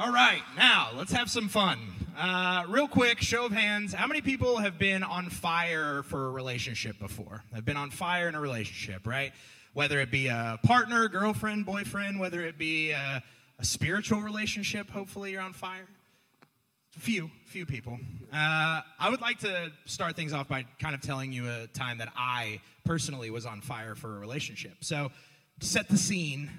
All right, now let's have some fun. Uh, real quick, show of hands. How many people have been on fire for a relationship before? Have been on fire in a relationship, right? Whether it be a partner, girlfriend, boyfriend, whether it be a, a spiritual relationship, hopefully you're on fire. Few, few people. Uh, I would like to start things off by kind of telling you a time that I personally was on fire for a relationship. So, to set the scene,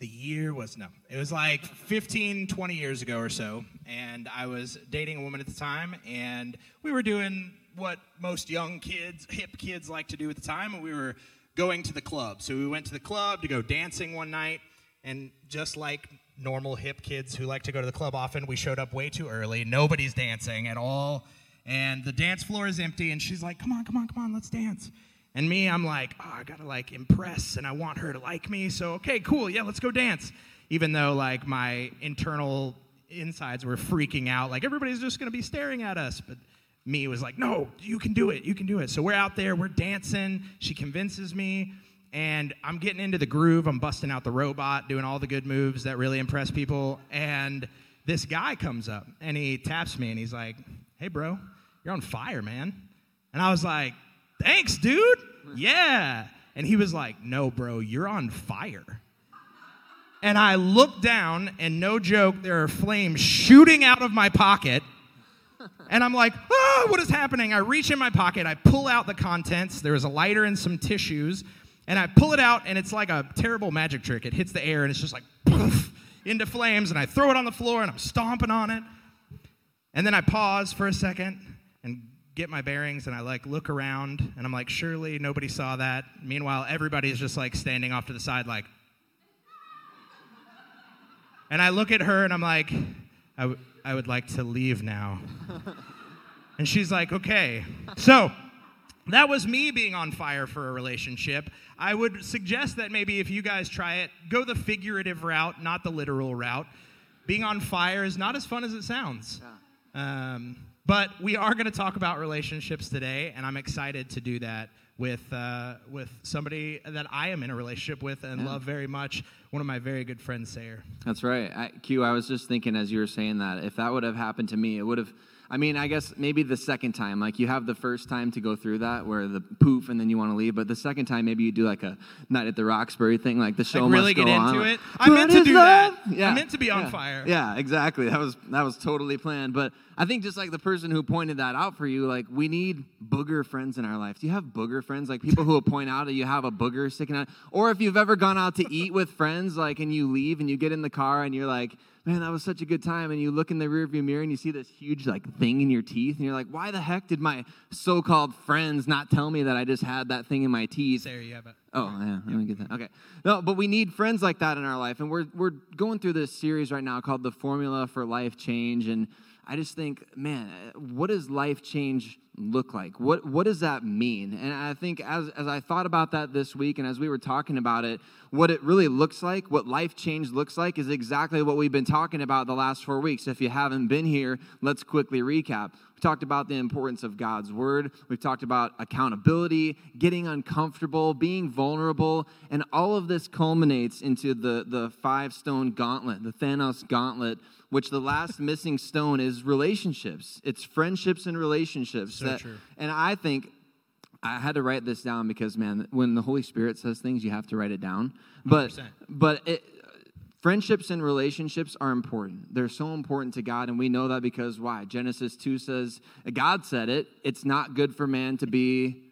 the year was no it was like 15 20 years ago or so and i was dating a woman at the time and we were doing what most young kids hip kids like to do at the time and we were going to the club. So we went to the club to go dancing one night and just like normal hip kids who like to go to the club often we showed up way too early. Nobody's dancing at all and the dance floor is empty and she's like come on come on come on let's dance and me, I'm like, oh, I gotta like impress and I want her to like me. So, okay, cool, yeah, let's go dance. Even though like my internal insides were freaking out, like everybody's just gonna be staring at us. But me was like, no, you can do it, you can do it. So we're out there, we're dancing. She convinces me, and I'm getting into the groove. I'm busting out the robot, doing all the good moves that really impress people. And this guy comes up and he taps me and he's like, hey, bro, you're on fire, man. And I was like, thanks, dude. Yeah. And he was like, no, bro, you're on fire. And I looked down, and no joke, there are flames shooting out of my pocket. And I'm like, oh, what is happening? I reach in my pocket, I pull out the contents. There is a lighter and some tissues. And I pull it out, and it's like a terrible magic trick. It hits the air, and it's just like poof into flames. And I throw it on the floor, and I'm stomping on it. And then I pause for a second and get my bearings and I like look around and I'm like, surely nobody saw that. Meanwhile, everybody's just like standing off to the side, like. And I look at her and I'm like, I, w- I would like to leave now. and she's like, okay. So that was me being on fire for a relationship. I would suggest that maybe if you guys try it, go the figurative route, not the literal route. Being on fire is not as fun as it sounds. Yeah. Um, but we are going to talk about relationships today, and I'm excited to do that with uh, with somebody that I am in a relationship with and yeah. love very much. One of my very good friends, Sayer. That's right. I, Q. I was just thinking as you were saying that if that would have happened to me, it would have I mean, I guess maybe the second time, like you have the first time to go through that where the poof and then you want to leave, but the second time maybe you do like a night at the Roxbury thing, like the show like really must get into on. it. I meant to do love? that. Yeah. I meant to be on yeah. fire. Yeah, exactly. That was that was totally planned. But I think just like the person who pointed that out for you, like we need booger friends in our life. Do you have booger friends? Like people who will point out that you have a booger sticking out, or if you've ever gone out to eat with friends, like and you leave and you get in the car and you're like man, that was such a good time. And you look in the rearview mirror and you see this huge like thing in your teeth, and you're like, why the heck did my so-called friends not tell me that I just had that thing in my teeth? There you have it. Oh yeah, let me get that. Okay, no, but we need friends like that in our life, and we're we're going through this series right now called the Formula for Life Change, and I just think, man, what does life change look like? What what does that mean? And I think as as I thought about that this week and as we were talking about it, what it really looks like, what life change looks like is exactly what we've been talking about the last 4 weeks. If you haven't been here, let's quickly recap. We talked about the importance of God's word. We've talked about accountability, getting uncomfortable, being vulnerable, and all of this culminates into the the five stone gauntlet, the Thanos gauntlet which the last missing stone is relationships. It's friendships and relationships. So that, true. And I think I had to write this down because, man, when the Holy Spirit says things, you have to write it down. But 100%. but it, friendships and relationships are important. They're so important to God, and we know that because why? Genesis two says God said it. It's not good for man to be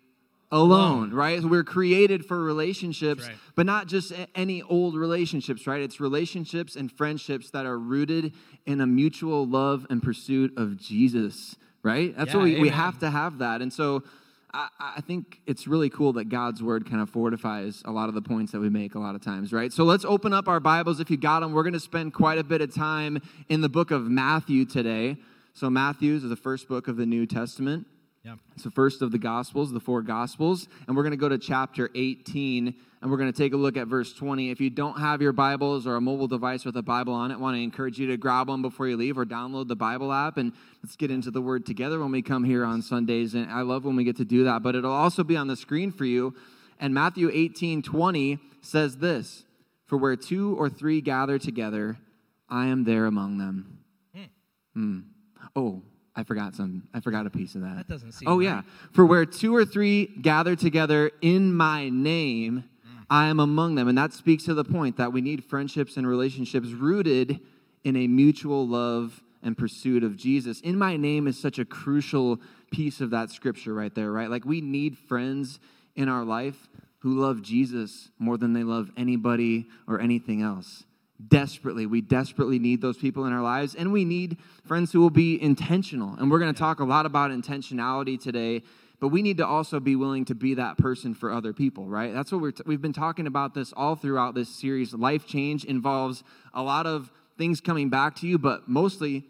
alone, right? We're created for relationships, right. but not just any old relationships, right? It's relationships and friendships that are rooted in a mutual love and pursuit of Jesus, right? That's yeah, what we, we have to have that. And so I, think it's really cool that God's word kind of fortifies a lot of the points that we make a lot of times, right? So let's open up our Bibles if you got them. We're going to spend quite a bit of time in the book of Matthew today. So Matthew is the first book of the New Testament. Yeah. It's the first of the Gospels, the four Gospels. And we're going to go to chapter 18 and we're going to take a look at verse 20. If you don't have your Bibles or a mobile device with a Bible on it, I want to encourage you to grab one before you leave or download the Bible app and let's get into the Word together when we come here on Sundays. And I love when we get to do that, but it'll also be on the screen for you. And Matthew 18 20 says this For where two or three gather together, I am there among them. Hmm. Oh, I forgot some. I forgot a piece of that. That doesn't seem Oh right. yeah. For where two or three gather together in my name, I am among them. And that speaks to the point that we need friendships and relationships rooted in a mutual love and pursuit of Jesus. In my name is such a crucial piece of that scripture right there, right? Like we need friends in our life who love Jesus more than they love anybody or anything else. Desperately, we desperately need those people in our lives, and we need friends who will be intentional. And we're going to talk a lot about intentionality today, but we need to also be willing to be that person for other people, right? That's what we're t- we've been talking about this all throughout this series. Life change involves a lot of things coming back to you, but mostly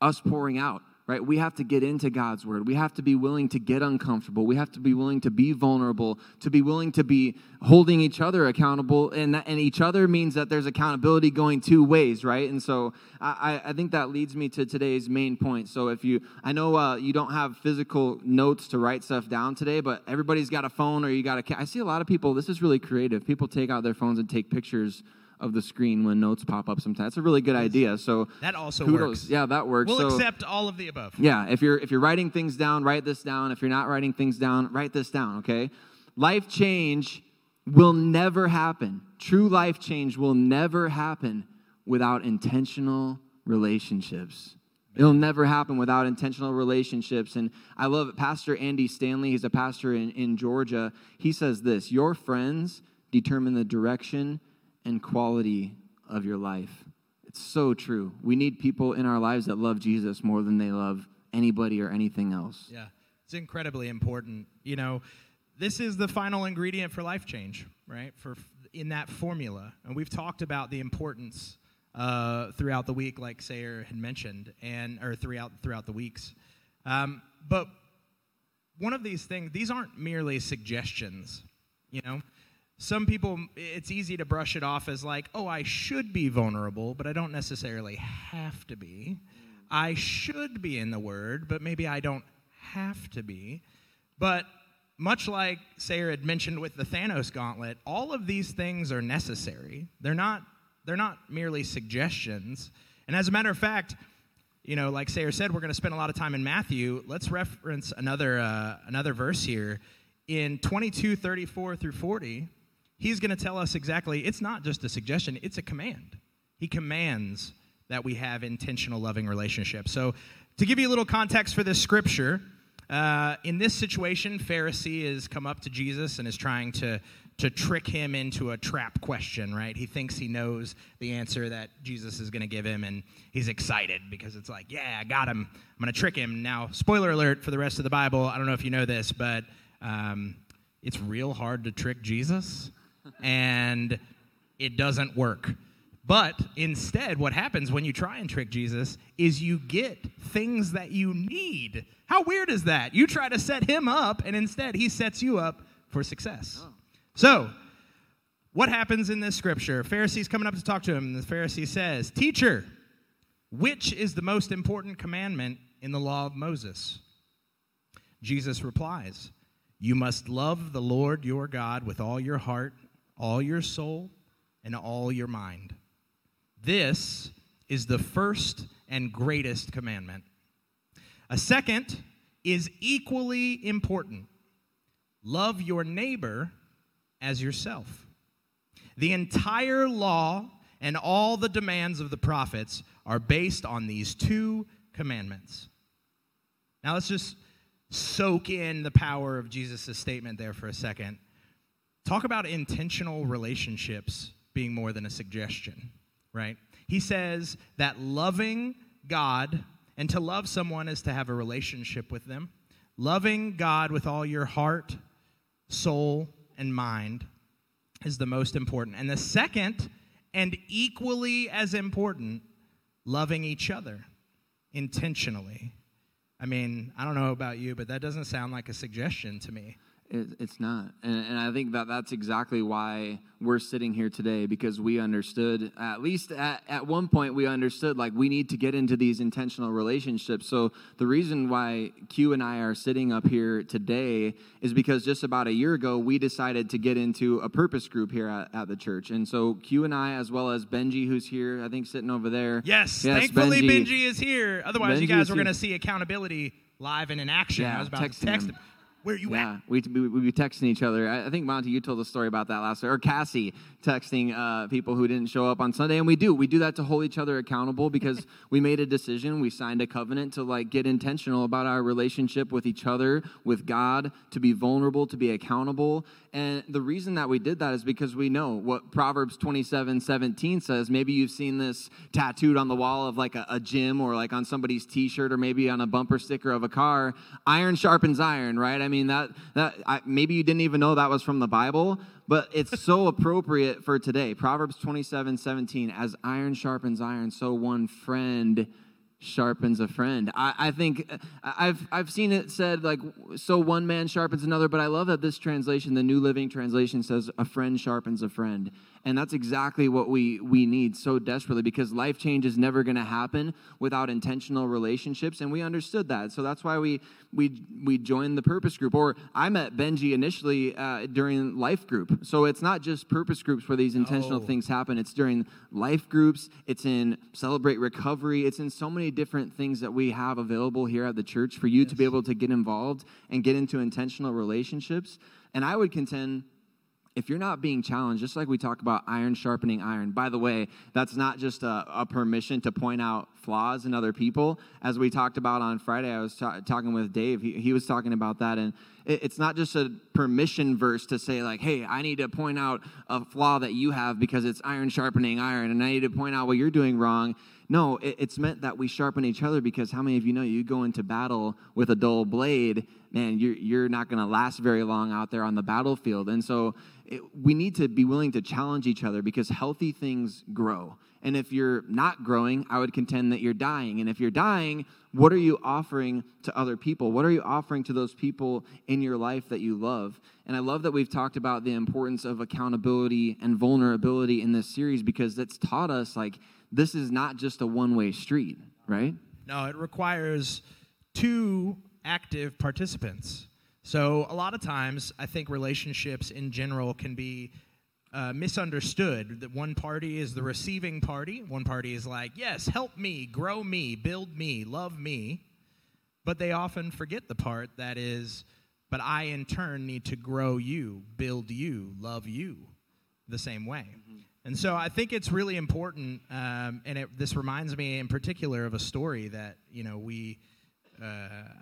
us pouring out, right? We have to get into God's word. We have to be willing to get uncomfortable. We have to be willing to be vulnerable, to be willing to be holding each other accountable. And, that, and each other means that there's accountability going two ways, right? And so I, I think that leads me to today's main point. So if you, I know uh, you don't have physical notes to write stuff down today, but everybody's got a phone or you got a, I see a lot of people, this is really creative. People take out their phones and take pictures of the screen when notes pop up sometimes. That's a really good idea. So That also kudos. works. Yeah, that works. We'll so, accept all of the above. yeah, if you're if you're writing things down, write this down. If you're not writing things down, write this down, okay? Life change will never happen. True life change will never happen without intentional relationships. It'll never happen without intentional relationships. And I love it. Pastor Andy Stanley, he's a pastor in, in Georgia. He says this Your friends determine the direction and quality of your life. It's so true. We need people in our lives that love Jesus more than they love anybody or anything else. Yeah, it's incredibly important. You know, this is the final ingredient for life change, right? For in that formula, and we've talked about the importance uh, throughout the week, like Sayer had mentioned, and or throughout throughout the weeks. Um, but one of these things, these aren't merely suggestions. You know, some people, it's easy to brush it off as like, oh, I should be vulnerable, but I don't necessarily have to be. I should be in the Word, but maybe I don't have to be. But much like Sayer had mentioned with the Thanos gauntlet, all of these things are necessary. They're not, they're not merely suggestions. And as a matter of fact, you know, like Sayer said, we're going to spend a lot of time in Matthew. Let's reference another, uh, another verse here. In 22, 34 through 40, he's going to tell us exactly, it's not just a suggestion, it's a command. He commands that we have intentional loving relationships. So, to give you a little context for this scripture, uh, in this situation, Pharisee has come up to Jesus and is trying to, to trick him into a trap question, right? He thinks he knows the answer that Jesus is going to give him, and he's excited because it's like, yeah, I got him. I'm going to trick him. Now, spoiler alert for the rest of the Bible. I don't know if you know this, but um, it's real hard to trick Jesus, and it doesn't work. But instead, what happens when you try and trick Jesus is you get things that you need. How weird is that? You try to set him up, and instead, he sets you up for success. Oh. So, what happens in this scripture? Pharisee's coming up to talk to him, and the Pharisee says, Teacher, which is the most important commandment in the law of Moses? Jesus replies, You must love the Lord your God with all your heart, all your soul, and all your mind. This is the first and greatest commandment. A second is equally important love your neighbor as yourself. The entire law and all the demands of the prophets are based on these two commandments. Now let's just soak in the power of Jesus' statement there for a second. Talk about intentional relationships being more than a suggestion, right? He says that loving God and to love someone is to have a relationship with them. Loving God with all your heart, soul, and mind is the most important. And the second, and equally as important, loving each other intentionally. I mean, I don't know about you, but that doesn't sound like a suggestion to me. It, it's not. And, and I think that that's exactly why we're sitting here today because we understood, at least at, at one point, we understood like we need to get into these intentional relationships. So the reason why Q and I are sitting up here today is because just about a year ago, we decided to get into a purpose group here at, at the church. And so Q and I, as well as Benji, who's here, I think sitting over there. Yes, thankfully Benji, Benji is here. Otherwise, Benji you guys were going to see accountability live and in action. Yeah, I was about text to text him. him. Where you yeah, at? we we be texting each other. I, I think Monty, you told the story about that last week, or Cassie texting uh, people who didn't show up on Sunday, and we do. We do that to hold each other accountable because we made a decision. We signed a covenant to like get intentional about our relationship with each other, with God, to be vulnerable, to be accountable. And the reason that we did that is because we know what Proverbs 27 17 says. Maybe you've seen this tattooed on the wall of like a, a gym or like on somebody's t shirt or maybe on a bumper sticker of a car. Iron sharpens iron, right? I mean, that, that I, maybe you didn't even know that was from the Bible, but it's so appropriate for today. Proverbs 27 17, as iron sharpens iron, so one friend sharpens a friend. I, I, think I've I've seen it said like so one man sharpens another, but I love that this translation, the New Living Translation, says a friend sharpens a friend. And that's exactly what we we need so desperately because life change is never going to happen without intentional relationships, and we understood that. So that's why we we we joined the purpose group. Or I met Benji initially uh, during life group. So it's not just purpose groups where these intentional Oh. things happen. It's during life groups. It's in celebrate recovery. It's in so many different things that we have available here at the church for you to be able to get involved and get into intentional relationships. And I would contend if you're not being challenged, just like we talk about iron sharpening iron, by the way, that's not just a, a permission to point out flaws in other people. As we talked about on Friday, I was ta- talking with Dave. He, he was talking about that. And it, it's not just a permission verse to say, like, hey, I need to point out a flaw that you have because it's iron sharpening iron, and I need to point out what you're doing wrong. No, it, it's meant that we sharpen each other because how many of you know you go into battle with a dull blade, man, you're, you're not going to last very long out there on the battlefield. And so it, we need to be willing to challenge each other because healthy things grow. And if you're not growing, I would contend that you're dying. And if you're dying, what are you offering to other people? What are you offering to those people in your life that you love? And I love that we've talked about the importance of accountability and vulnerability in this series because it's taught us like this is not just a one way street, right? No, it requires two active participants. So a lot of times, I think relationships in general can be uh, misunderstood. That one party is the receiving party. One party is like, yes, help me, grow me, build me, love me. But they often forget the part that is, but I in turn need to grow you, build you, love you the same way. And so I think it's really important, um, and it, this reminds me in particular of a story that you know we uh,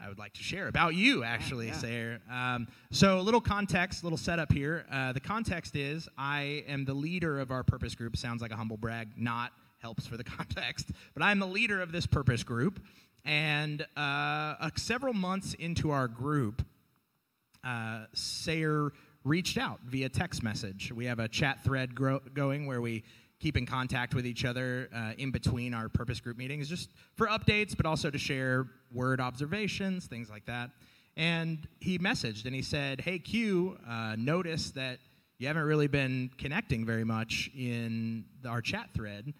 I would like to share about you, actually, yeah. Sayer. Um, so a little context, little setup here. Uh, the context is I am the leader of our purpose group. Sounds like a humble brag, not helps for the context, but I'm the leader of this purpose group. And uh, uh, several months into our group, uh, Sayer reached out via text message. We have a chat thread gro- going where we keep in contact with each other uh, in between our purpose group meetings, just for updates, but also to share word observations, things like that. And he messaged and he said, Hey, Q, uh, notice that you haven't really been connecting very much in our chat thread.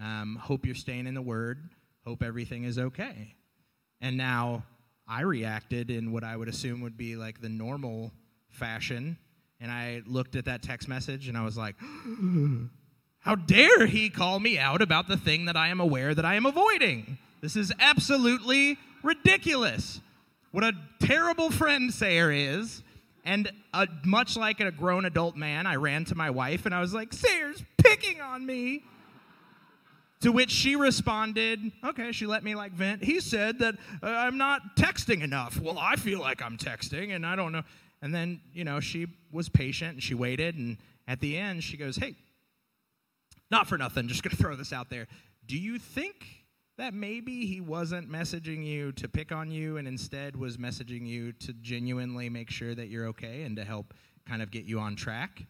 Um, hope you're staying in the Word. Hope everything is okay. And now I reacted in what I would assume would be like the normal fashion. And I looked at that text message and I was like, how dare he call me out about the thing that I am aware that I am avoiding? This is absolutely ridiculous. What a terrible friend Sayer is. And uh, much like a grown adult man, I ran to my wife and I was like, Sayer's picking on me. To which she responded, okay, she let me like vent. He said that uh, I'm not texting enough. Well, I feel like I'm texting and I don't know. And then, you know, she was patient and she waited. And at the end, she goes, hey, not for nothing, just gonna throw this out there. Do you think that maybe he wasn't messaging you to pick on you and instead was messaging you to genuinely make sure that you're okay and to help kind of get you on track?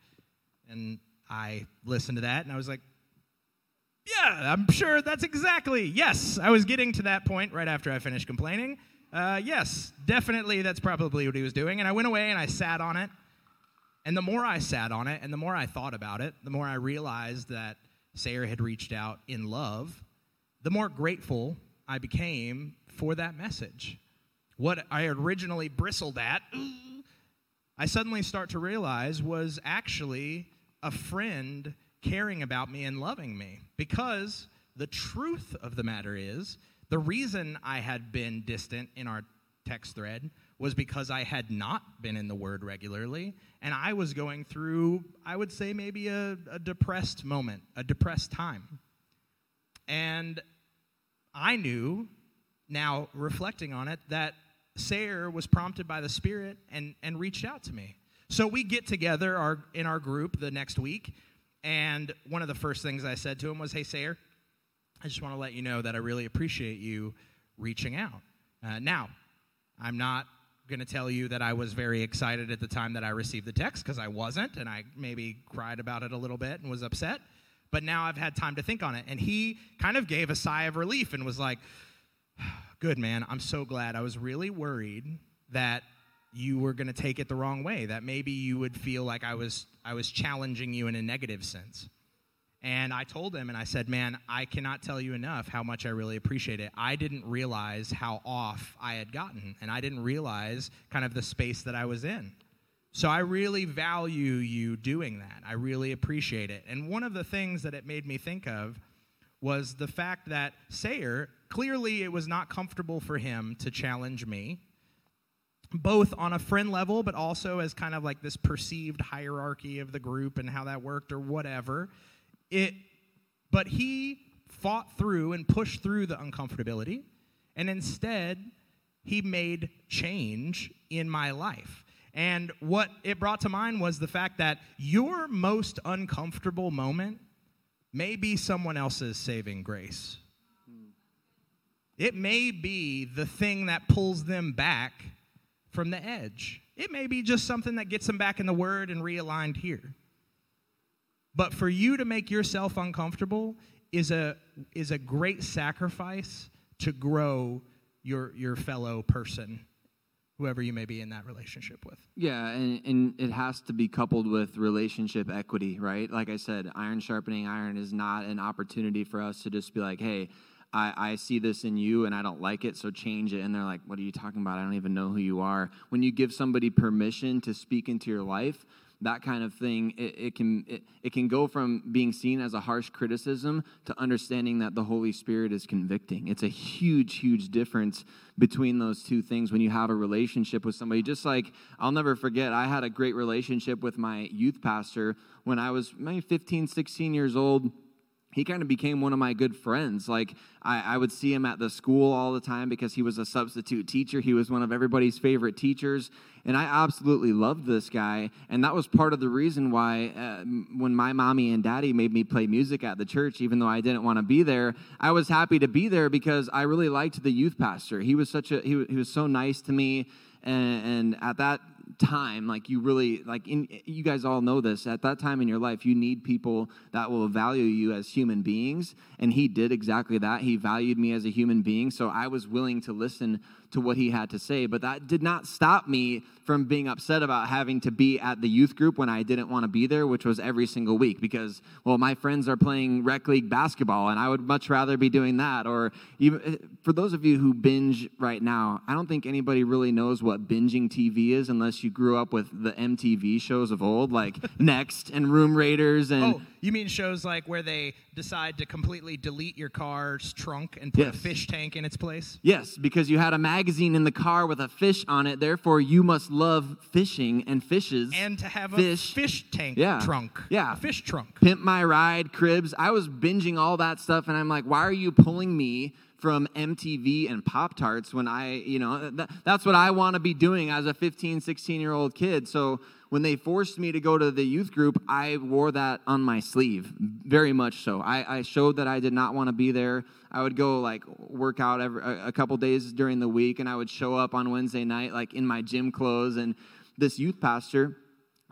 And I listened to that and I was like, yeah, I'm sure that's exactly. Yes, I was getting to that point right after I finished complaining. Uh, yes, definitely that's probably what he was doing. And I went away and I sat on it. And the more I sat on it and the more I thought about it, the more I realized that Sayer had reached out in love, the more grateful I became for that message. What I originally bristled at, I suddenly start to realize was actually a friend caring about me and loving me. Because the truth of the matter is, the reason I had been distant in our text thread was because I had not been in the Word regularly, and I was going through, I would say, maybe a, a depressed moment, a depressed time. And I knew, now reflecting on it, that Sayer was prompted by the Spirit and, and reached out to me. So we get together our, in our group the next week, and one of the first things I said to him was, Hey, Sayer, I just want to let you know that I really appreciate you reaching out. Uh, now, I'm not going to tell you that I was very excited at the time that I received the text because I wasn't, and I maybe cried about it a little bit and was upset. But now I've had time to think on it. And he kind of gave a sigh of relief and was like, Good, man. I'm so glad. I was really worried that you were going to take it the wrong way, that maybe you would feel like I was, I was challenging you in a negative sense. And I told him, and I said, Man, I cannot tell you enough how much I really appreciate it. I didn't realize how off I had gotten, and I didn't realize kind of the space that I was in. So I really value you doing that. I really appreciate it. And one of the things that it made me think of was the fact that Sayer, clearly it was not comfortable for him to challenge me, both on a friend level, but also as kind of like this perceived hierarchy of the group and how that worked or whatever. It, but he fought through and pushed through the uncomfortability, and instead, he made change in my life. And what it brought to mind was the fact that your most uncomfortable moment may be someone else's saving grace. It may be the thing that pulls them back from the edge. It may be just something that gets them back in the Word and realigned here. But for you to make yourself uncomfortable is a, is a great sacrifice to grow your, your fellow person, whoever you may be in that relationship with. Yeah, and, and it has to be coupled with relationship equity, right? Like I said, iron sharpening iron is not an opportunity for us to just be like, hey, I, I, see this in you and I don't like it, so change it. And they're like, What are you talking about? I don't even know who you are. When you give somebody permission to speak into your life, that kind of thing, it, it can it, it can go from being seen as a harsh criticism to understanding that the Holy Spirit is convicting. It's a huge, huge difference between those two things when you have a relationship with somebody. Just like I'll never forget, I had a great relationship with my youth pastor when I was maybe 15, 16 years old he kind of became one of my good friends. Like, I, I, would see him at the school all the time because he was a substitute teacher. He was one of everybody's favorite teachers. And I absolutely loved this guy. And that was part of the reason why, uh, when my mommy and daddy made me play music at the church, even though I didn't want to be there, I was happy to be there because I really liked the youth pastor. He was such a, he, he was so nice to me. And, and at that time like you really like in, you guys all know this at that time in your life you need people that will value you as human beings and he did exactly that. He valued me as a human being so i was willing to listen to what he had to say. But that did not stop me from being upset about having to be at the youth group when I didn't want to be there, which was every single week because, well, my friends are playing rec league basketball and I would much rather be doing that. Or even eh, for those of you who binge right now, I don't think anybody really knows what binging TV is unless you grew up with the MTV shows of old, like Next and Room Raiders and. Oh, you mean shows like where they decide to completely delete your car's trunk and put yes. a fish tank in its place? Yes, because you had a magazine in the car with a fish on it. Therefore, you must love fishing and fishes. And to have fish. a fish tank yeah. trunk. Yeah. A fish trunk. Pimp My Ride, Cribs. I was binging all that stuff, and I'm like, why are you pulling me from MTV and Pop Tarts when I, you know, that, that's what I want to be doing as a 15, 16 year old kid. So when they forced me to go to the youth group, I wore that on my sleeve, very much so. I, I showed that I did not want to be there. I would go like work out every, a, a couple days during the week, and I would show up on Wednesday night like in my gym clothes. And this youth pastor,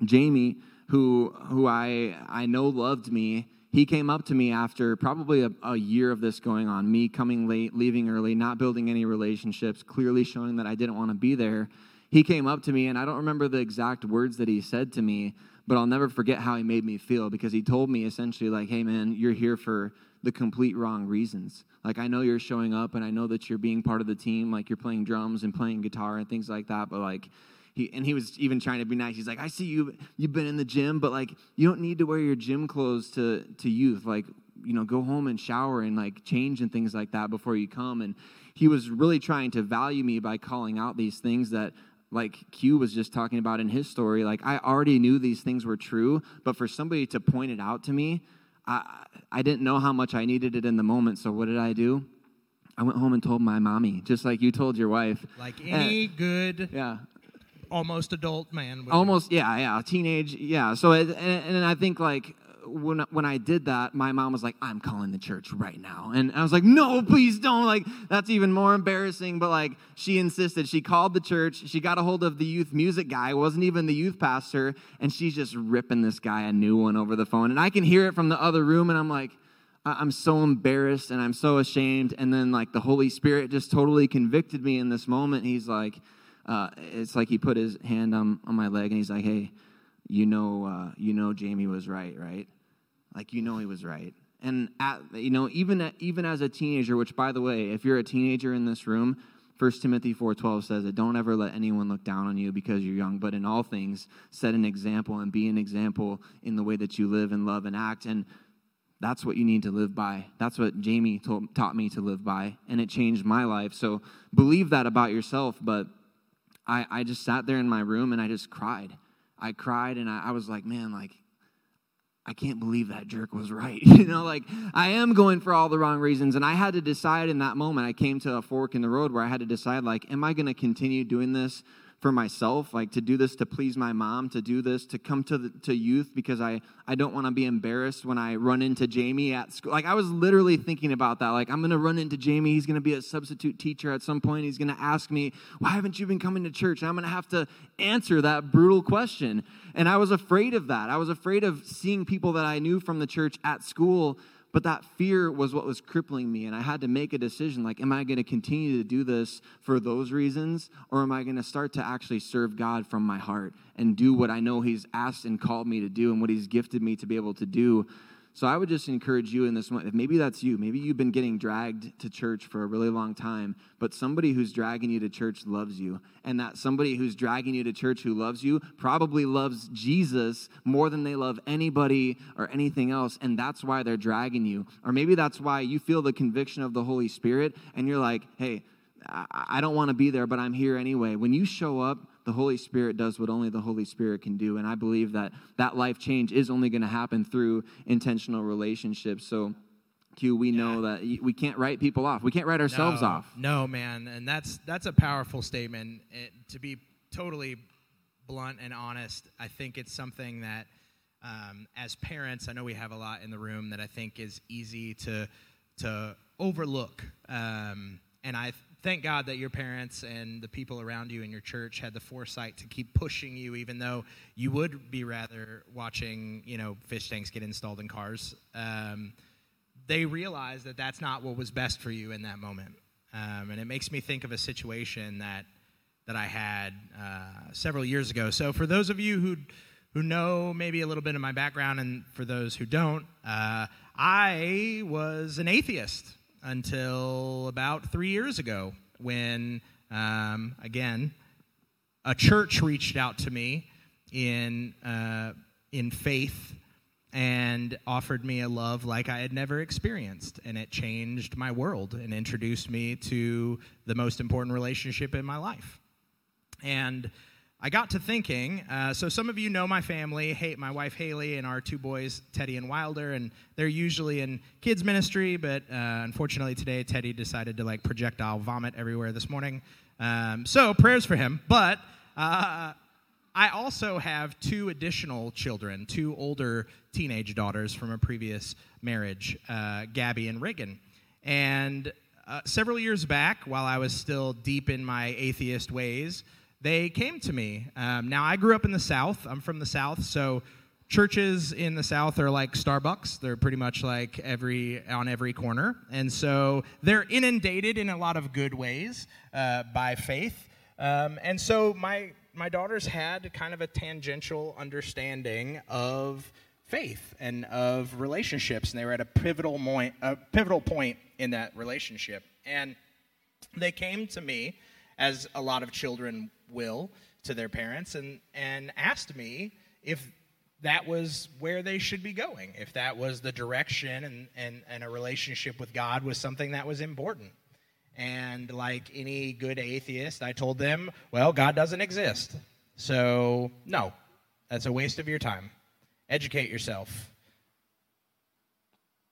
Jamie, who who I I know loved me, he came up to me after probably a, a, year of this going on, me coming late, leaving early, not building any relationships, clearly showing that I didn't want to be there. He came up to me, and I don't remember the exact words that he said to me, but I'll never forget how he made me feel because he told me essentially, like, hey, man, you're here for the complete wrong reasons. Like, I know you're showing up, and I know that you're being part of the team, like, you're playing drums and playing guitar and things like that, but like, he, and he was even trying to be nice. He's like, I see you, you've been in the gym, but like, you don't need to wear your gym clothes to, to youth. Like, you know, go home and shower and like change and things like that before you come. And he was really trying to value me by calling out these things that like Q was just talking about in his story, like I already knew these things were true, but for somebody to point it out to me, I, I didn't know how much I needed it in the moment. So what did I do? I went home and told my mommy, just like you told your wife. Like any and, good yeah almost adult man. Almost, yeah, yeah, teenage, yeah. So, and, and I think like when when I did that, my mom was like, "I'm calling the church right now," and I was like, "No, please don't!" Like that's even more embarrassing. But like she insisted. She called the church. She got a hold of the youth music guy. wasn't even the youth pastor, and she's just ripping this guy a new one over the phone. And I can hear it from the other room, and I'm like. I'm so embarrassed and I'm so ashamed. And then, like, the Holy Spirit just totally convicted me in this moment. He's like, uh, it's like he put his hand on, on my leg and he's like, hey, you know, uh, you know, Jamie was right, right? Like, you know, he was right. And at, you know, even even as a teenager, which by the way, if you're a teenager in this room, 1 Timothy 4:12 says that don't ever let anyone look down on you because you're young, but in all things set an example and be an example in the way that you live and love and act and that's what you need to live by. That's what Jamie told, taught me to live by, and it changed my life. So believe that about yourself, but I, I just sat there in my room and I just cried. I cried and I, I was like, man, like, I can't believe that jerk was right. you know, like I am going for all the wrong reasons. And I had to decide in that moment, I came to a fork in the road where I had to decide, like, am I going to continue doing this for myself, like to do this to please my mom, to do this to come to the, to youth because I I don't want to be embarrassed when I run into Jamie at school. Like I was literally thinking about that. Like I'm to run into Jamie. He's to be a substitute teacher at some point. He's to ask me, "Why haven't you been coming to church?" And I'm to have to answer that brutal question. And I was afraid of that. I was afraid of seeing people that I knew from the church at school but that fear was what was crippling me. And I had to make a decision like, am I going to continue to do this for those reasons? Or am I going to start to actually serve God from my heart and do what I know He's asked and called me to do and what He's gifted me to be able to do? So I would just encourage you in this moment, if maybe that's you, maybe you've been getting dragged to church for a really long time, but somebody who's dragging you to church loves you. And that somebody who's dragging you to church who loves you probably loves Jesus more than they love anybody or anything else. And that's why they're dragging you. Or maybe that's why you feel the conviction of the Holy Spirit and you're like, hey, I don't want to be there, but I'm here anyway. When you show up, the Holy Spirit does what only the Holy Spirit can do. And I believe that that life change is only going to happen through intentional relationships. So, Q, we yeah. know that we can't write people off. We can't write ourselves no, off. No, man. And that's, that's a powerful statement. It, to be totally blunt and honest, I think it's something that, um, as parents, I know we have a lot in the room that I think is easy to, to overlook. Um, and I thank God that your parents and the people around you in your church had the foresight to keep pushing you, even though you would be rather watching, you know, fish tanks get installed in cars. Um, they realized that that's not what was best for you in that moment, um, and it makes me think of a situation that that I had uh, several years ago. So, for those of you who who know maybe a little bit of my background, and for those who don't, uh, I was an atheist until about three years ago when, um, again, a church reached out to me in, uh, in faith and offered me a love like I had never experienced. And it changed my world and introduced me to the most important relationship in my life. And I got to thinking. Uh, so some of you know my family, hey, my wife Haley and our two boys Teddy and Wilder, and they're usually in kids ministry. But uh, unfortunately today, Teddy decided to like projectile vomit everywhere this morning. Um, so prayers for him. But uh, I also have two additional children, two older teenage daughters from a previous marriage, uh, Gabby and Reagan, and. Uh, several years back, while I was still deep in my atheist ways, they came to me. Um, now, I grew up in the South. I'm from the South, so churches in the South are like Starbucks. They're pretty much like every on every corner, and so they're inundated in a lot of good ways uh, by faith. Um, and so my my daughters had kind of a tangential understanding of faith and of relationships, and they were at a pivotal point, a pivotal point in that relationship. And they came to me, as a lot of children will, to their parents, and and asked me if that was where they should be going, if that was the direction and, and, and a relationship with God was something that was important. And like any good atheist, I told them, well, God doesn't exist. So, no, that's a waste of your time. Educate yourself.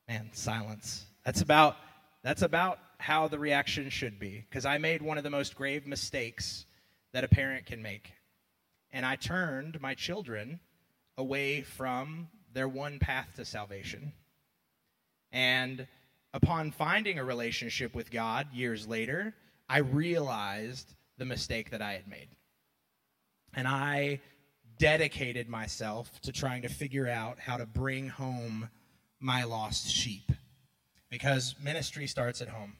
Man, silence. That's about that's about how the reaction should be because I made one of the most grave mistakes that a parent can make. And I turned my children away from their one path to salvation. And upon finding a relationship with God years later, I realized the mistake that I had made. And I dedicated myself to trying to figure out how to bring home my lost sheep. Because ministry starts at home.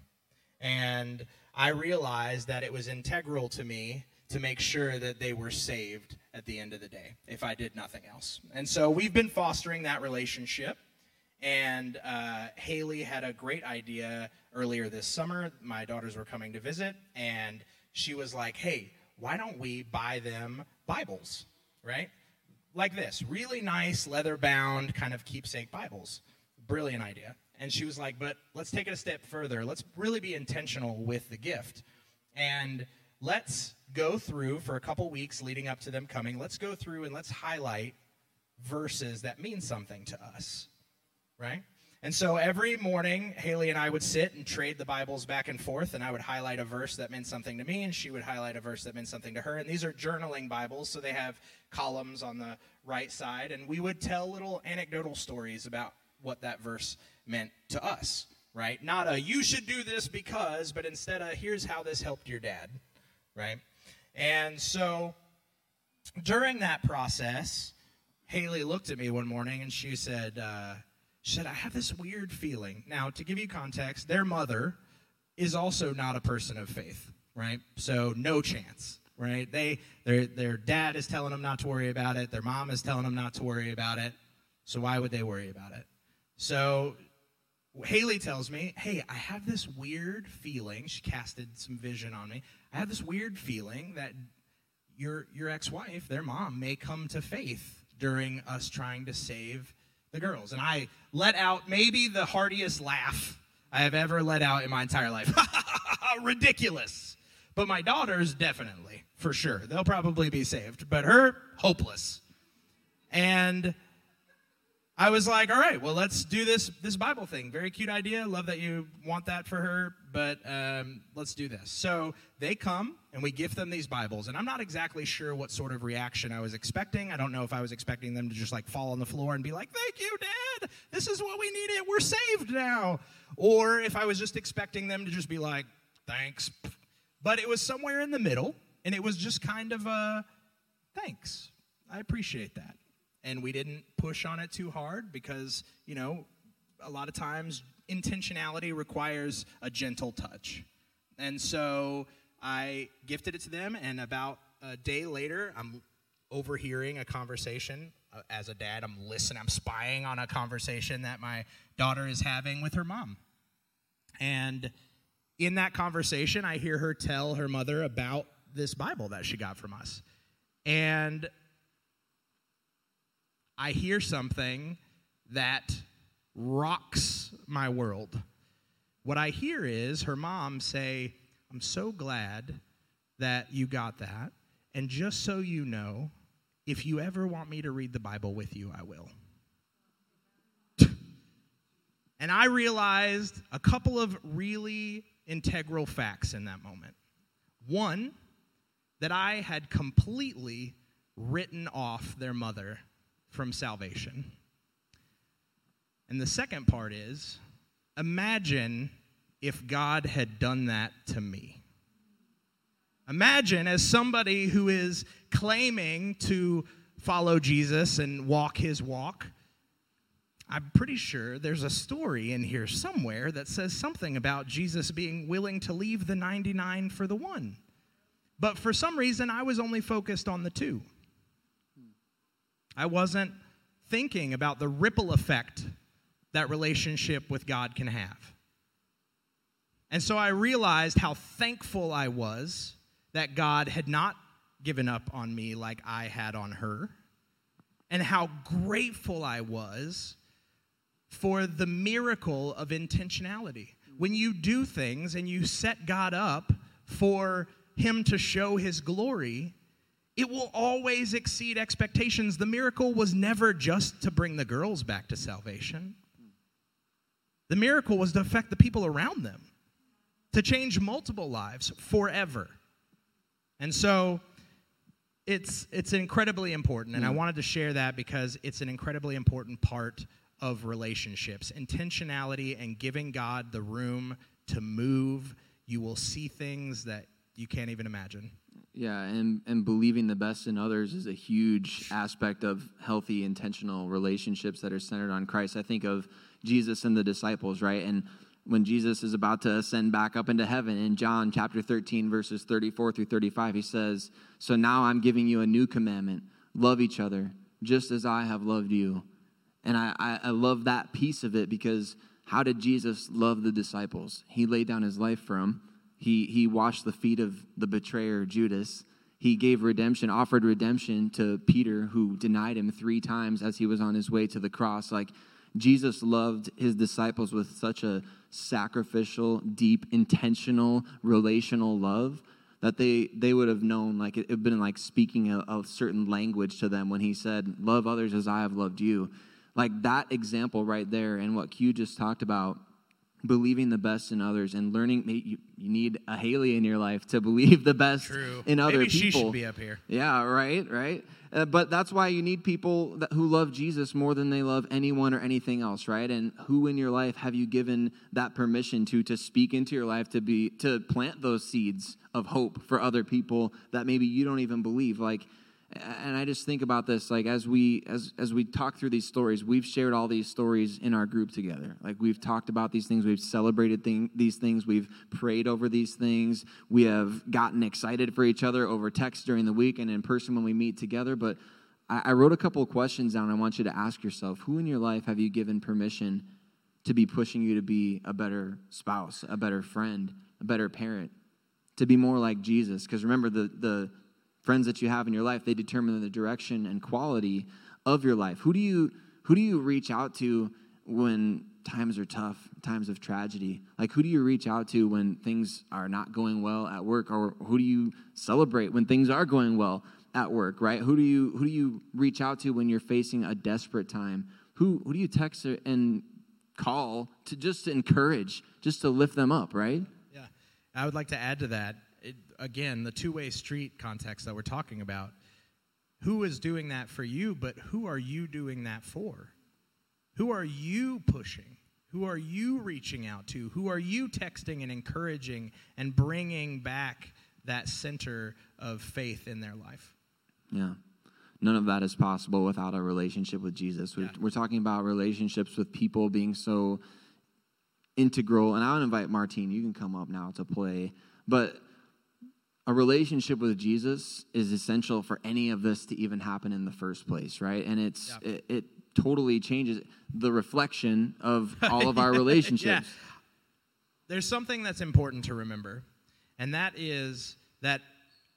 And I realized that it was integral to me to make sure that they were saved at the end of the day if I did nothing else. And so we've been fostering that relationship. And uh, Haley had a great idea earlier this summer. My daughters were coming to visit, and she was like, hey, why don't we buy them Bibles, right? Like this really nice, leather bound, kind of keepsake Bibles. Brilliant idea. And she was like, but let's take it a step further. Let's really be intentional with the gift. And let's go through for a couple weeks leading up to them coming, let's go through and let's highlight verses that mean something to us, right? And so every morning, Haley and I would sit and trade the Bibles back and forth, and I would highlight a verse that meant something to me, and she would highlight a verse that meant something to her. And these are journaling Bibles, so they have columns on the right side, and we would tell little anecdotal stories about what that verse meant to us, right? Not a you should do this because, but instead a here's how this helped your dad, right? And so during that process, Haley looked at me one morning and she said, uh, she said, I have this weird feeling. Now, to give you context, their mother is also not a person of faith, right? So no chance, right? They their their dad is telling them not to worry about it. Their mom is telling them not to worry about it. So why would they worry about it? So Haley tells me, Hey, I have this weird feeling. She casted some vision on me. I have this weird feeling that your, your ex wife, their mom, may come to faith during us trying to save the girls. And I let out maybe the heartiest laugh I have ever let out in my entire life. Ridiculous. But my daughters, definitely, for sure. They'll probably be saved. But her, hopeless. And I was like, all right, well, let's do this this Bible thing. Very cute idea. Love that you want that for her, but um, let's do this. So they come and we gift them these Bibles, and I'm not exactly sure what sort of reaction I was expecting. I don't know if I was expecting them to just like fall on the floor and be like, "Thank you, Dad. This is what we needed. We're saved now," or if I was just expecting them to just be like, "Thanks." But it was somewhere in the middle, and it was just kind of a thanks. I appreciate that and we didn't push on it too hard because, you know, a lot of times intentionality requires a gentle touch. And so I gifted it to them, and about a day later, I'm overhearing a conversation. Uh, as a dad, I'm listening, I'm spying on a conversation that my daughter is having with her mom. And in that conversation, I hear her tell her mother about this Bible that she got from us. And I hear something that rocks my world. What I hear is her mom say, I'm so glad that you got that. And just so you know, if you ever want me to read the Bible with you, I will. and I realized a couple of really integral facts in that moment. One, that I had completely written off their mother from salvation. And the second part is imagine if God had done that to me. Imagine as somebody who is claiming to follow Jesus and walk his walk, I'm pretty sure there's a story in here somewhere that says something about Jesus being willing to leave the 99 for the one. But for some reason, I was only focused on the two. I wasn't thinking about the ripple effect that relationship with God can have. And so I realized how thankful I was that God had not given up on me like I had on her, and how grateful I was for the miracle of intentionality. When you do things and you set God up for Him to show His glory, it will always exceed expectations. The miracle was never just to bring the girls back to salvation, the miracle was to affect the people around them, to change multiple lives forever. And so, it's it's incredibly important and i mm. wanted to share that because it's an incredibly important part of relationships intentionality and giving god the room to move you will see things that you can't even imagine Yeah, and, and believing the best in others is a huge aspect of healthy, intentional relationships that are centered on Christ. I think of Jesus and the disciples, right? And when Jesus is about to ascend back up into heaven in John chapter 13, verses 34 through 35, he says, So now I'm giving you a new commandment love each other, just as I have loved you. And I, I, I love that piece of it because how did Jesus love the disciples? He laid down his life for them. He, he washed the feet of the betrayer, Judas. He gave redemption, offered redemption to Peter, who denied him three times as he was on his way to the cross. Like, Jesus loved his disciples with such a sacrificial, deep, intentional, relational love that they, they would have known, like, it had been like speaking a, a certain language to them when he said, Love others as I have loved you. Like, that example right there and what Q just talked about believing the best in others and learning you, you need a haley in your life to believe the best True. in other Maybe people she should be up here. yeah right right uh, but that's why you need people that, who love jesus more than they love anyone or anything else right and who in your life have you given that permission to to speak into your life to be to plant those seeds of hope for other people that maybe you don't even believe like and i just think about this like as we as as we talk through these stories we've shared all these stories in our group together. Like we've talked about these things we've celebrated thing, these things we've prayed over these things we have gotten excited for each other over text during the week and in person when we meet together. But i, I wrote a couple of questions down. I want you to ask yourself who in your life have you given permission to be pushing you to be a better spouse a better friend a better parent to be more like jesus? Because remember the the friends that you have in your life they determine the direction and quality of your life. Who do you who do you reach out to when times are tough times of tragedy? Like who do you reach out to when things are not going well at work? Or who do you celebrate when things are going well at work right? Who do you who do you reach out to when you're facing a desperate time? Who who do you text and call to just to encourage just to lift them up right? Yeah. I would like to add to that, again, the two way street context that we're talking about. Who is doing that for you, but who are you doing that for? Who are you pushing? Who are you reaching out to? Who are you texting and encouraging and bringing back that center of faith in their life? Yeah. None of that is possible without a relationship with Jesus. We're, Yeah. we're talking about relationships with people being so integral. And I'll invite Martine, you can come up now to play. But a relationship with Jesus is essential for any of this to even happen in the first place, right? And it's Yeah. it, it totally changes the reflection of all of our relationships. Yeah. There's something that's important to remember, and that is that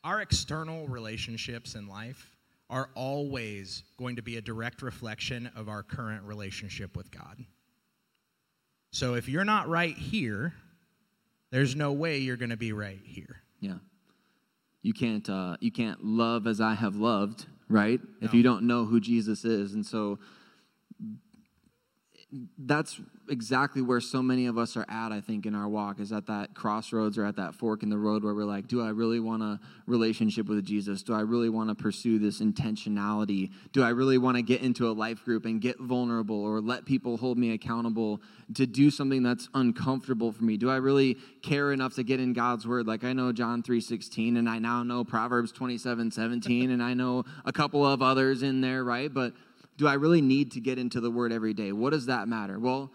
our external relationships in life are always going to be a direct reflection of our current relationship with God. So if you're not right here, there's no way you're going to be right here. Yeah. You can't uh, you can't love as I have loved, right? If you don't know who Jesus is. And so that's exactly where so many of us are at i think in our walk is at that crossroads or at that fork in the road where we're like do i really want a relationship with jesus? Do i really want to pursue this intentionality? Do i really want to get into a life group and get vulnerable or let people hold me accountable to do something that's uncomfortable for me? Do i really care enough to get in god's word? Like i know john 3.16 and i now know proverbs 27.17 and i know a couple of others in there right? But do I really need to get into the word every day? What does that matter? Well,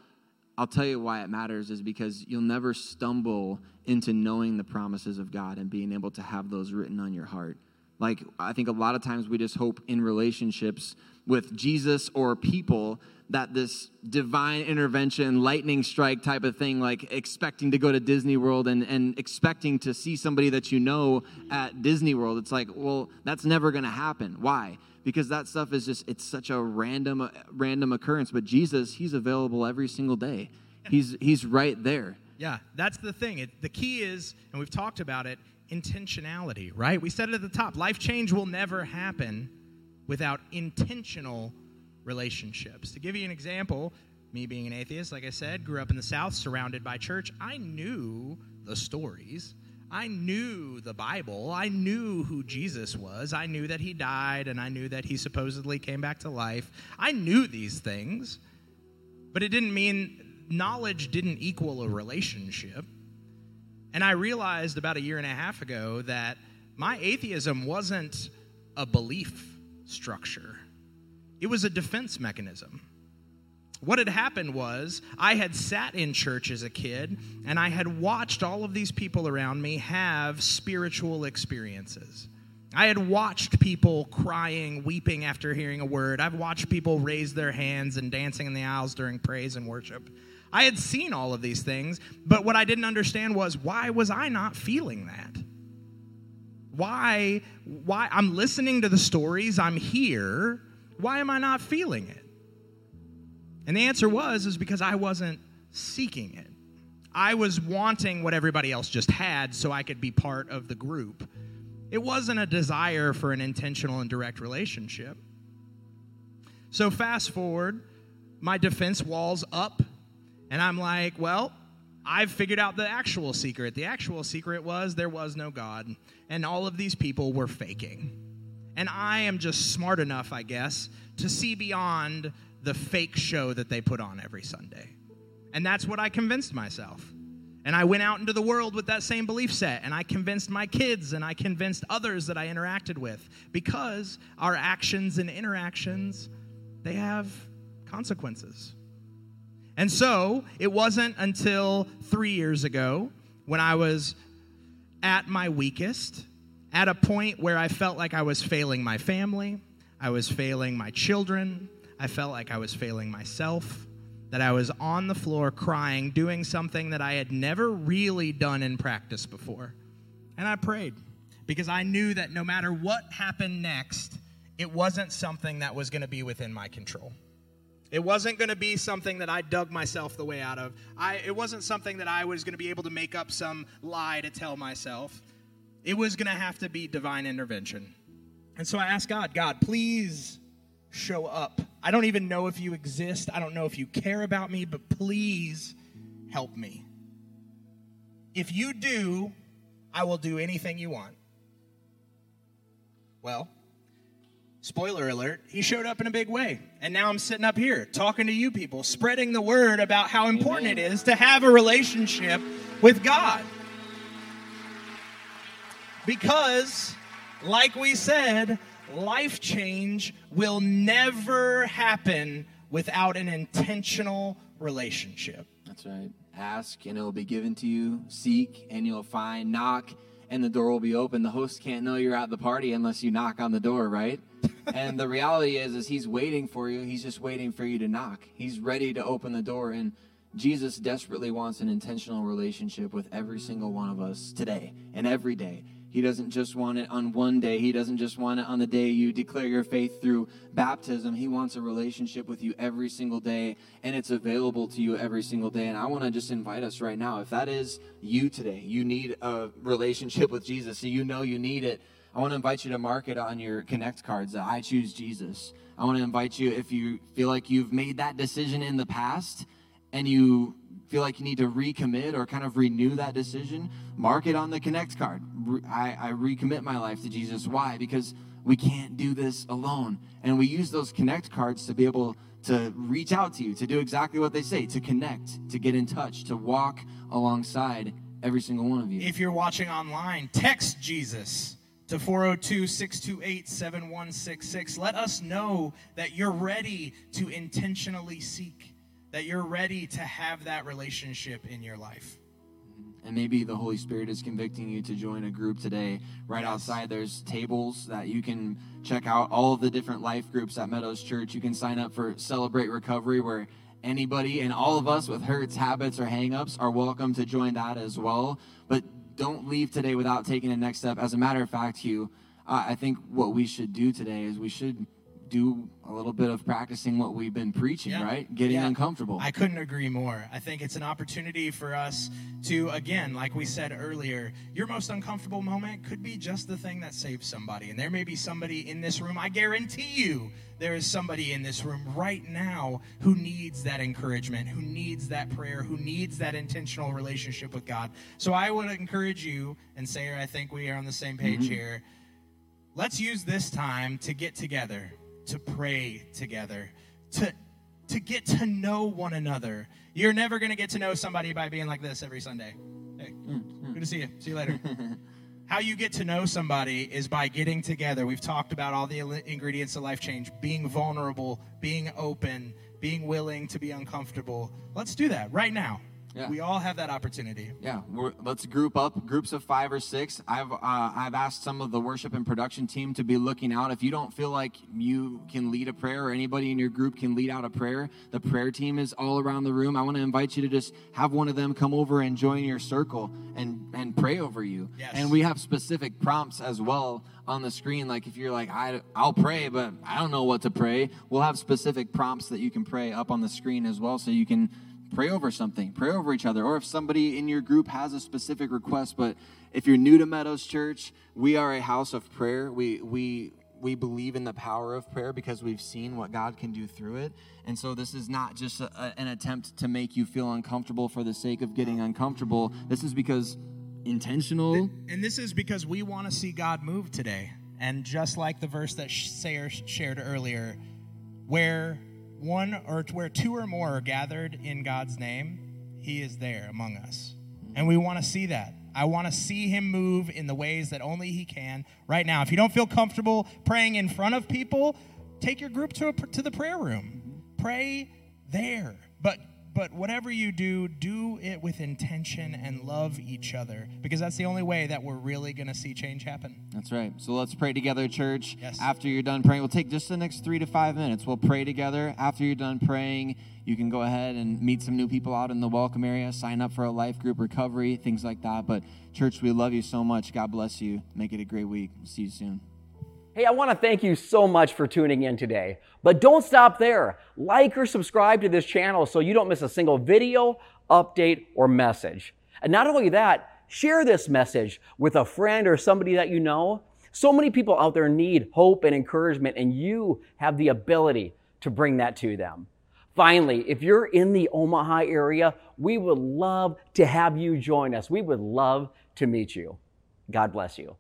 I'll tell you why it matters is because you'll never stumble into knowing the promises of God and being able to have those written on your heart. Like, I think a lot of times we just hope in relationships with Jesus or people that this divine intervention, lightning strike type of thing, like expecting to go to Disney World and, and expecting to see somebody that you know at Disney World. It's like, well, that's never going to happen. Why? because that stuff is just it's such a random random occurrence but jesus he's available every single day he's he's right there yeah that's the thing it, the key is and we've talked about it intentionality right we said it at the top life change will never happen without intentional relationships to give you an example me being an atheist like i said grew up in the south surrounded by church i knew the stories I knew the Bible. I knew who Jesus was. I knew that he died and I knew that he supposedly came back to life. I knew these things, but it didn't mean knowledge didn't equal a relationship. And I realized about a year and a half ago that my atheism wasn't a belief structure, it was a defense mechanism. What had happened was, I had sat in church as a kid and I had watched all of these people around me have spiritual experiences. I had watched people crying, weeping after hearing a word. I've watched people raise their hands and dancing in the aisles during praise and worship. I had seen all of these things, but what I didn't understand was why was I not feeling that? Why why I'm listening to the stories, I'm here, why am I not feeling it? And the answer was is because I wasn't seeking it. I was wanting what everybody else just had so I could be part of the group. It wasn't a desire for an intentional and direct relationship. So fast forward, my defense wall's up, and I'm like, well, I've figured out the actual secret. The actual secret was there was no God, and all of these people were faking. And I am just smart enough, I guess, to see beyond the fake show that they put on every Sunday. And that's what I convinced myself. And I went out into the world with that same belief set, and I convinced my kids and I convinced others that I interacted with because our actions and interactions, they have consequences. And so it wasn't until three years ago when I was at my weakest, at a point where I felt like I was failing my family, I was failing my children, I felt like I was failing myself, that I was on the floor crying, doing something that I had never really done in practice before. And I prayed because I knew that no matter what happened next, it wasn't something that was going to be within my control. It wasn't going to be something that I dug myself the way out of. I, it wasn't something that I was going to be able to make up some lie to tell myself. It was going to have to be divine intervention. And so I asked God, God, please show up. I don't even know if you exist. I don't know if you care about me, but please help me. If you do, I will do anything you want. Well, spoiler alert, he showed up in a big way. And now I'm sitting up here talking to you people, spreading the word about how important Amen. it is to have a relationship with God. Because, like we said, life change will never happen without an intentional relationship. That's right. Ask and it will be given to you. Seek and you'll find. Knock and the door will be open. The host can't know you're at the party unless you knock on the door, right? and the reality is is he's waiting for you. He's just waiting for you to knock. He's ready to open the door and Jesus desperately wants an intentional relationship with every single one of us today and every day. He doesn't just want it on one day. He doesn't just want it on the day you declare your faith through baptism. He wants a relationship with you every single day, and it's available to you every single day. And I want to just invite us right now. If that is you today, you need a relationship with Jesus, so you know you need it. I want to invite you to mark it on your Connect cards that I choose Jesus. I want to invite you, if you feel like you've made that decision in the past and you feel like you need to recommit or kind of renew that decision, mark it on the Connect card. I, I recommit my life to Jesus. Why? Because we can't do this alone. And we use those Connect cards to be able to reach out to you, to do exactly what they say, to connect, to get in touch, to walk alongside every single one of you. If you're watching online, text Jesus to 402 628 7166. Let us know that you're ready to intentionally seek, that you're ready to have that relationship in your life. And maybe the Holy Spirit is convicting you to join a group today. Right outside, there's tables that you can check out all of the different life groups at Meadows Church. You can sign up for Celebrate Recovery, where anybody and all of us with hurts, habits, or hangups are welcome to join that as well. But don't leave today without taking the next step. As a matter of fact, Hugh, I think what we should do today is we should do a little bit of practicing what we've been preaching, yeah. right? Getting yeah. uncomfortable. I couldn't agree more. I think it's an opportunity for us to, again, like we said earlier, your most uncomfortable moment could be just the thing that saves somebody. And there may be somebody in this room, I guarantee you, there is somebody in this room right now who needs that encouragement, who needs that prayer, who needs that intentional relationship with God. So I would encourage you, and Sayer, I think we are on the same page mm-hmm. here. Let's use this time to get together to pray together, to, to get to know one another. You're never going to get to know somebody by being like this every Sunday. Hey, good to see you. See you later. How you get to know somebody is by getting together. We've talked about all the ingredients of life change being vulnerable, being open, being willing to be uncomfortable. Let's do that right now. Yeah. We all have that opportunity. Yeah, let's group up, groups of five or six. I've uh, I've asked some of the worship and production team to be looking out. If you don't feel like you can lead a prayer or anybody in your group can lead out a prayer, the prayer team is all around the room. I want to invite you to just have one of them come over and join your circle and and pray over you. Yes. And we have specific prompts as well on the screen. Like if you're like, I, I'll pray, but I don't know what to pray, we'll have specific prompts that you can pray up on the screen as well so you can pray over something, pray over each other. Or if somebody in your group has a specific request, but if you're new to Meadows Church, we are a house of prayer. We, we, we believe in the power of prayer because we've seen what God can do through it. And so this is not just a, an attempt to make you feel uncomfortable for the sake of getting uncomfortable. This is because intentional. And this is because we want to see God move today. And just like the verse that Sayer shared earlier, where one or where two or more are gathered in God's name, He is there among us. And we want to see that. I want to see Him move in the ways that only He can right now. If you don't feel comfortable praying in front of people, take your group to, a, to the prayer room. Pray there. But but whatever you do, do it with intention and love each other because that's the only way that we're really going to see change happen. That's right. So let's pray together, church. Yes. After you're done praying, we'll take just the next three to five minutes. We'll pray together. After you're done praying, you can go ahead and meet some new people out in the welcome area, sign up for a life group recovery, things like that. But, church, we love you so much. God bless you. Make it a great week. We'll see you soon. Hey, I want to thank you so much for tuning in today. But don't stop there. Like or subscribe to this channel so you don't miss a single video, update, or message. And not only that, share this message with a friend or somebody that you know. So many people out there need hope and encouragement, and you have the ability to bring that to them. Finally, if you're in the Omaha area, we would love to have you join us. We would love to meet you. God bless you.